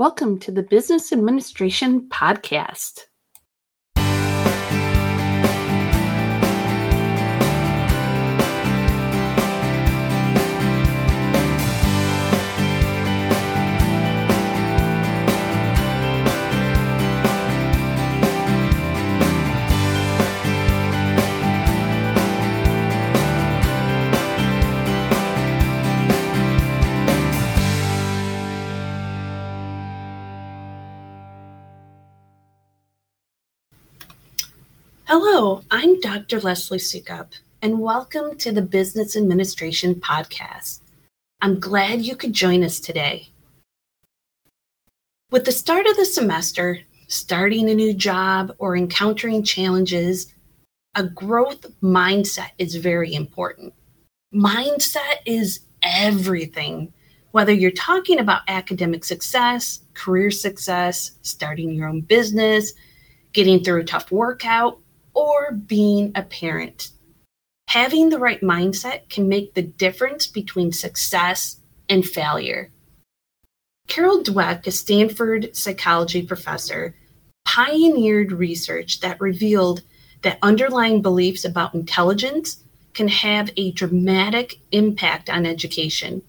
Welcome to the Business Administration Podcast. Hello, I'm Dr. Leslie Sukup, and welcome to the Business Administration Podcast. I'm glad you could join us today. With the start of the semester, starting a new job, or encountering challenges, a growth mindset is very important. Mindset is everything. Whether you're talking about academic success, career success, starting your own business, getting through a tough workout, or being a parent. Having the right mindset can make the difference between success and failure. Carol Dweck, a Stanford psychology professor, pioneered research that revealed that underlying beliefs about intelligence can have a dramatic impact on education.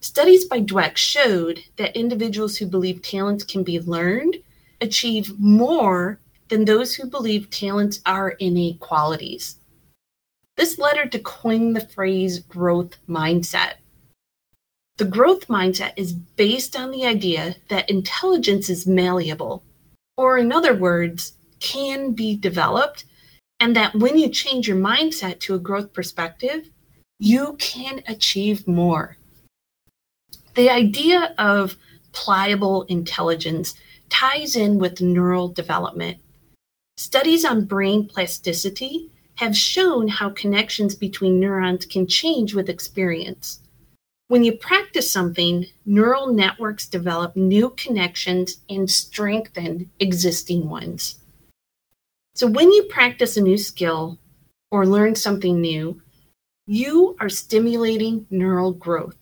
Studies by Dweck showed that individuals who believe talents can be learned achieve more than those who believe talents are innate qualities. This led her to coin the phrase growth mindset. The growth mindset is based on the idea that intelligence is malleable, or in other words, can be developed, and that when you change your mindset to a growth perspective, you can achieve more. The idea of pliable intelligence ties in with neural development Studies on brain plasticity have shown how connections between neurons can change with experience. When you practice something, neural networks develop new connections and strengthen existing ones. So, when you practice a new skill or learn something new, you are stimulating neural growth.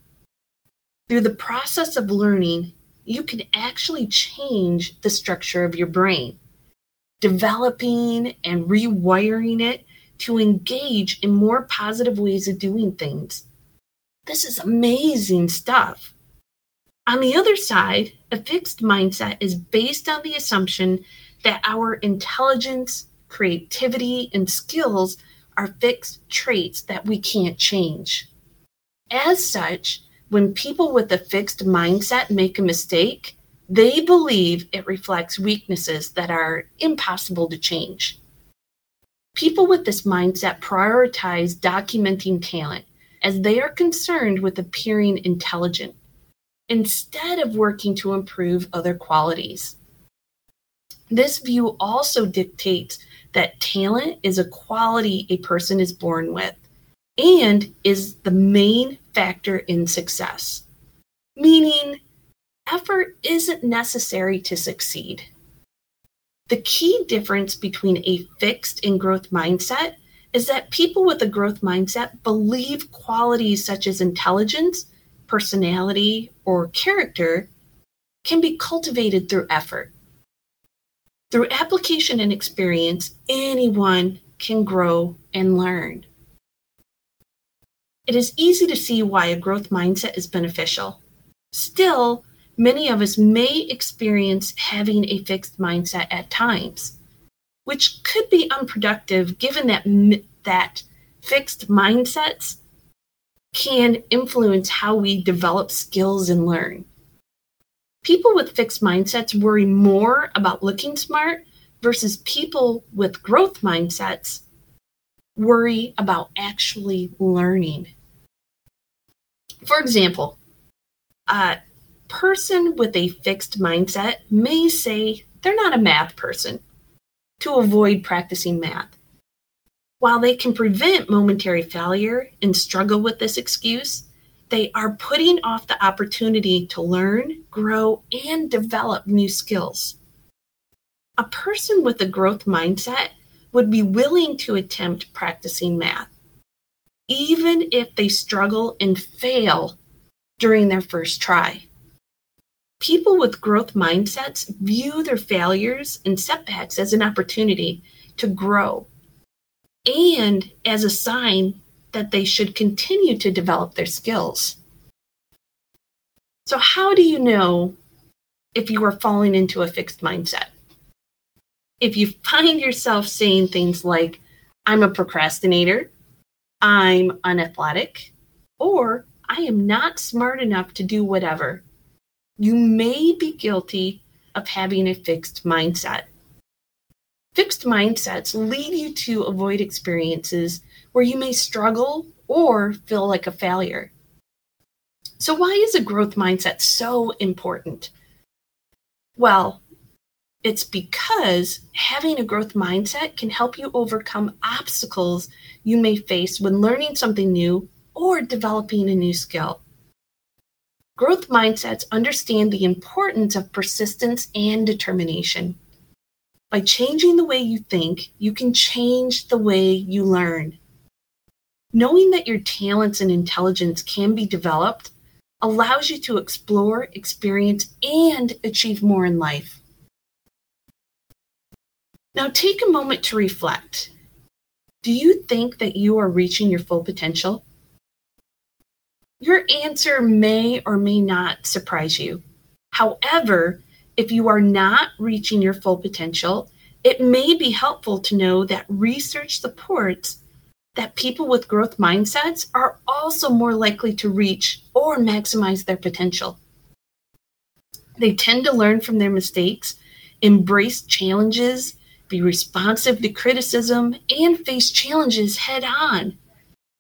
Through the process of learning, you can actually change the structure of your brain developing and rewiring it to engage in more positive ways of doing things. This is amazing stuff. On the other side, a fixed mindset is based on the assumption that our intelligence, creativity, and skills are fixed traits that we can't change. As such, when people with a fixed mindset make a mistake, they believe it reflects weaknesses that are impossible to change. People with this mindset prioritize documenting talent as they are concerned with appearing intelligent instead of working to improve other qualities. This view also dictates that talent is a quality a person is born with and is the main factor in success, meaning effort isn't necessary to succeed. The key difference between a fixed and growth mindset is that people with a growth mindset believe qualities such as intelligence, personality, or character can be cultivated through effort. Through application and experience, anyone can grow and learn. It is easy to see why a growth mindset is beneficial. Still, many of us may experience having a fixed mindset at times, which could be unproductive given that, that fixed mindsets can influence how we develop skills and learn. People with fixed mindsets worry more about looking smart versus people with growth mindsets worry about actually learning. For example, uh, person with a fixed mindset may say they're not a math person to avoid practicing math. While they can prevent momentary failure and struggle with this excuse, they are putting off the opportunity to learn, grow, and develop new skills. A person with a growth mindset would be willing to attempt practicing math, even if they struggle and fail during their first try. People with growth mindsets view their failures and setbacks as an opportunity to grow and as a sign that they should continue to develop their skills. So, how do you know if you are falling into a fixed mindset? If you find yourself saying things like, I'm a procrastinator, I'm unathletic, or I am not smart enough to do whatever, you may be guilty of having a fixed mindset. Fixed mindsets lead you to avoid experiences where you may struggle or feel like a failure. So, why is a growth mindset so important? Well, it's because having a growth mindset can help you overcome obstacles you may face when learning something new or developing a new skill. Growth mindsets understand the importance of persistence and determination. By changing the way you think, you can change the way you learn. Knowing that your talents and intelligence can be developed allows you to explore, experience, and achieve more in life. Now take a moment to reflect. Do you think that you are reaching your full potential? Your answer may or may not surprise you. However, if you are not reaching your full potential, it may be helpful to know that research supports that people with growth mindsets are also more likely to reach or maximize their potential. They tend to learn from their mistakes, embrace challenges, be responsive to criticism, and face challenges head on.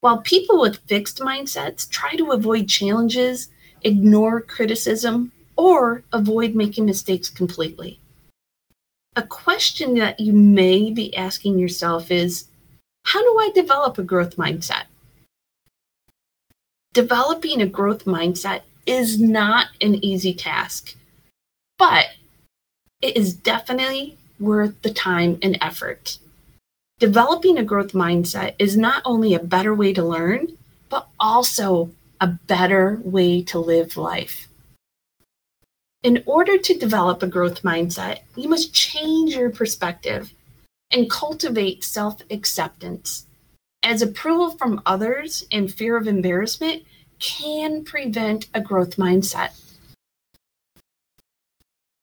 While people with fixed mindsets try to avoid challenges, ignore criticism, or avoid making mistakes completely. A question that you may be asking yourself is How do I develop a growth mindset? Developing a growth mindset is not an easy task, but it is definitely worth the time and effort. Developing a growth mindset is not only a better way to learn, but also a better way to live life. In order to develop a growth mindset, you must change your perspective and cultivate self acceptance, as approval from others and fear of embarrassment can prevent a growth mindset.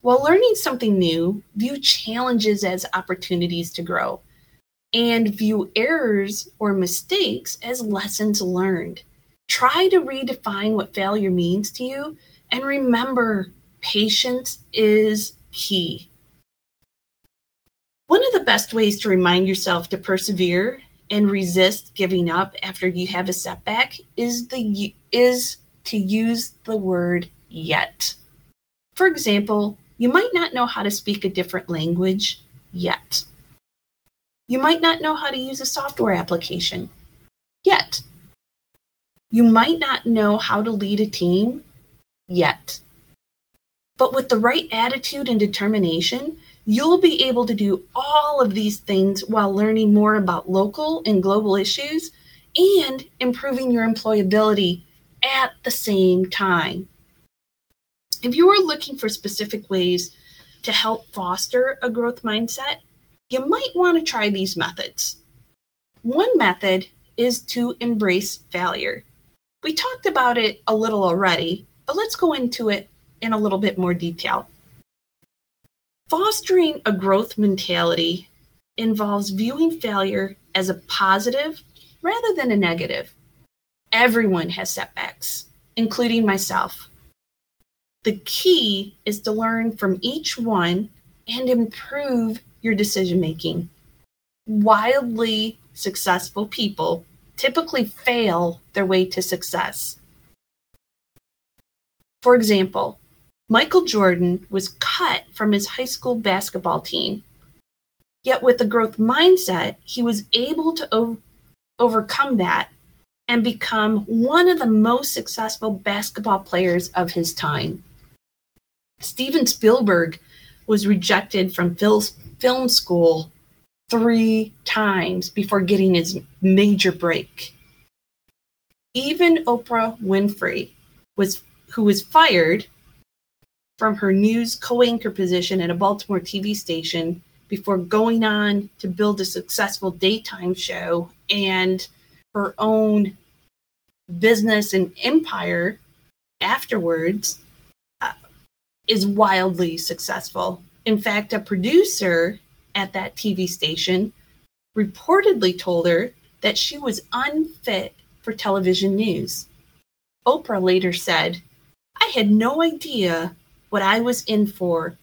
While learning something new, view challenges as opportunities to grow and view errors or mistakes as lessons learned. Try to redefine what failure means to you and remember patience is key. One of the best ways to remind yourself to persevere and resist giving up after you have a setback is the is to use the word yet. For example, you might not know how to speak a different language yet. You might not know how to use a software application yet. You might not know how to lead a team yet. But with the right attitude and determination, you'll be able to do all of these things while learning more about local and global issues and improving your employability at the same time. If you are looking for specific ways to help foster a growth mindset, you might want to try these methods. One method is to embrace failure. We talked about it a little already, but let's go into it in a little bit more detail. Fostering a growth mentality involves viewing failure as a positive rather than a negative. Everyone has setbacks, including myself. The key is to learn from each one and improve your decision making. Wildly successful people typically fail their way to success. For example, Michael Jordan was cut from his high school basketball team. Yet, with a growth mindset, he was able to o- overcome that and become one of the most successful basketball players of his time. Steven Spielberg was rejected from film school three times before getting his major break. Even Oprah Winfrey was who was fired from her news co anchor position at a Baltimore TV station before going on to build a successful daytime show and her own business and empire afterwards is wildly successful. In fact, a producer at that TV station reportedly told her that she was unfit for television news. Oprah later said, I had no idea what I was in for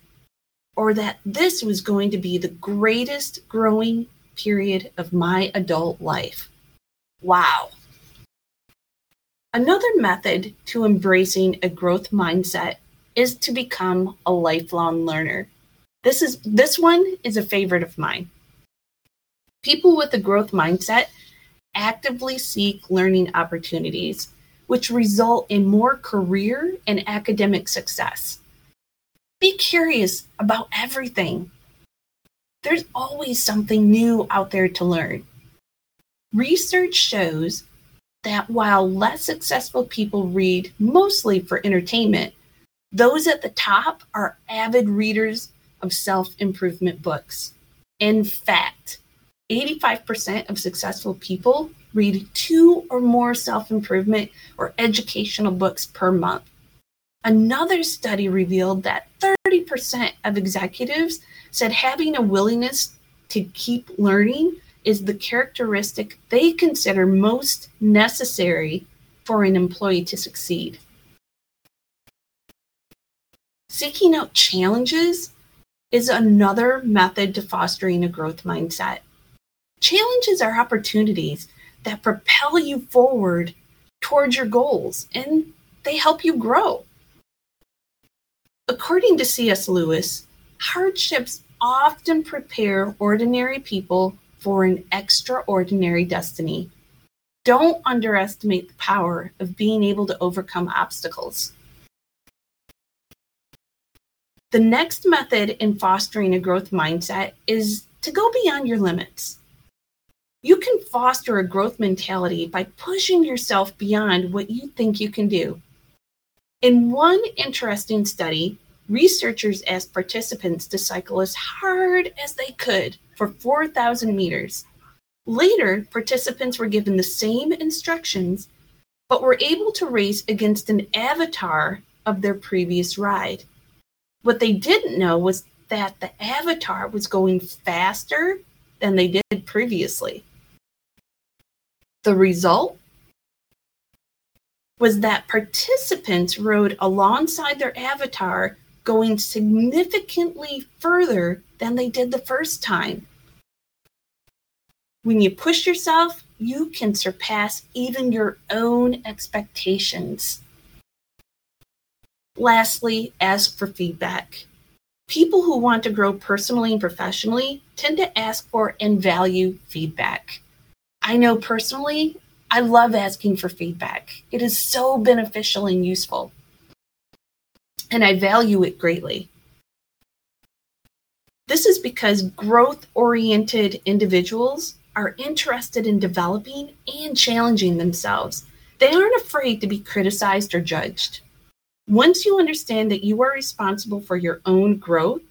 or that this was going to be the greatest growing period of my adult life. Wow. Another method to embracing a growth mindset is to become a lifelong learner. This is this one is a favorite of mine. People with a growth mindset actively seek learning opportunities which result in more career and academic success. Be curious about everything. There's always something new out there to learn. Research shows that while less successful people read mostly for entertainment, those at the top are avid readers of self improvement books. In fact, 85% of successful people read two or more self improvement or educational books per month. Another study revealed that 30% of executives said having a willingness to keep learning is the characteristic they consider most necessary for an employee to succeed. Seeking out challenges is another method to fostering a growth mindset. Challenges are opportunities that propel you forward towards your goals and they help you grow. According to C.S. Lewis, hardships often prepare ordinary people for an extraordinary destiny. Don't underestimate the power of being able to overcome obstacles. The next method in fostering a growth mindset is to go beyond your limits. You can foster a growth mentality by pushing yourself beyond what you think you can do. In one interesting study, researchers asked participants to cycle as hard as they could for 4,000 meters. Later, participants were given the same instructions, but were able to race against an avatar of their previous ride. What they didn't know was that the avatar was going faster than they did previously. The result was that participants rode alongside their avatar going significantly further than they did the first time. When you push yourself, you can surpass even your own expectations. Lastly, ask for feedback. People who want to grow personally and professionally tend to ask for and value feedback. I know personally, I love asking for feedback. It is so beneficial and useful and I value it greatly. This is because growth oriented individuals are interested in developing and challenging themselves. They aren't afraid to be criticized or judged. Once you understand that you are responsible for your own growth,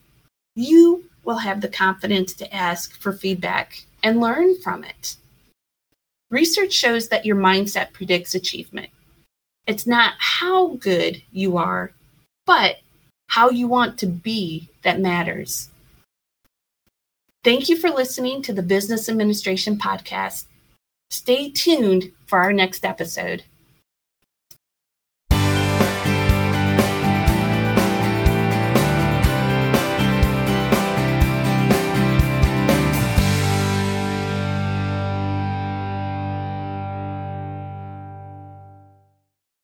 you will have the confidence to ask for feedback and learn from it. Research shows that your mindset predicts achievement. It's not how good you are, but how you want to be that matters. Thank you for listening to the Business Administration Podcast. Stay tuned for our next episode.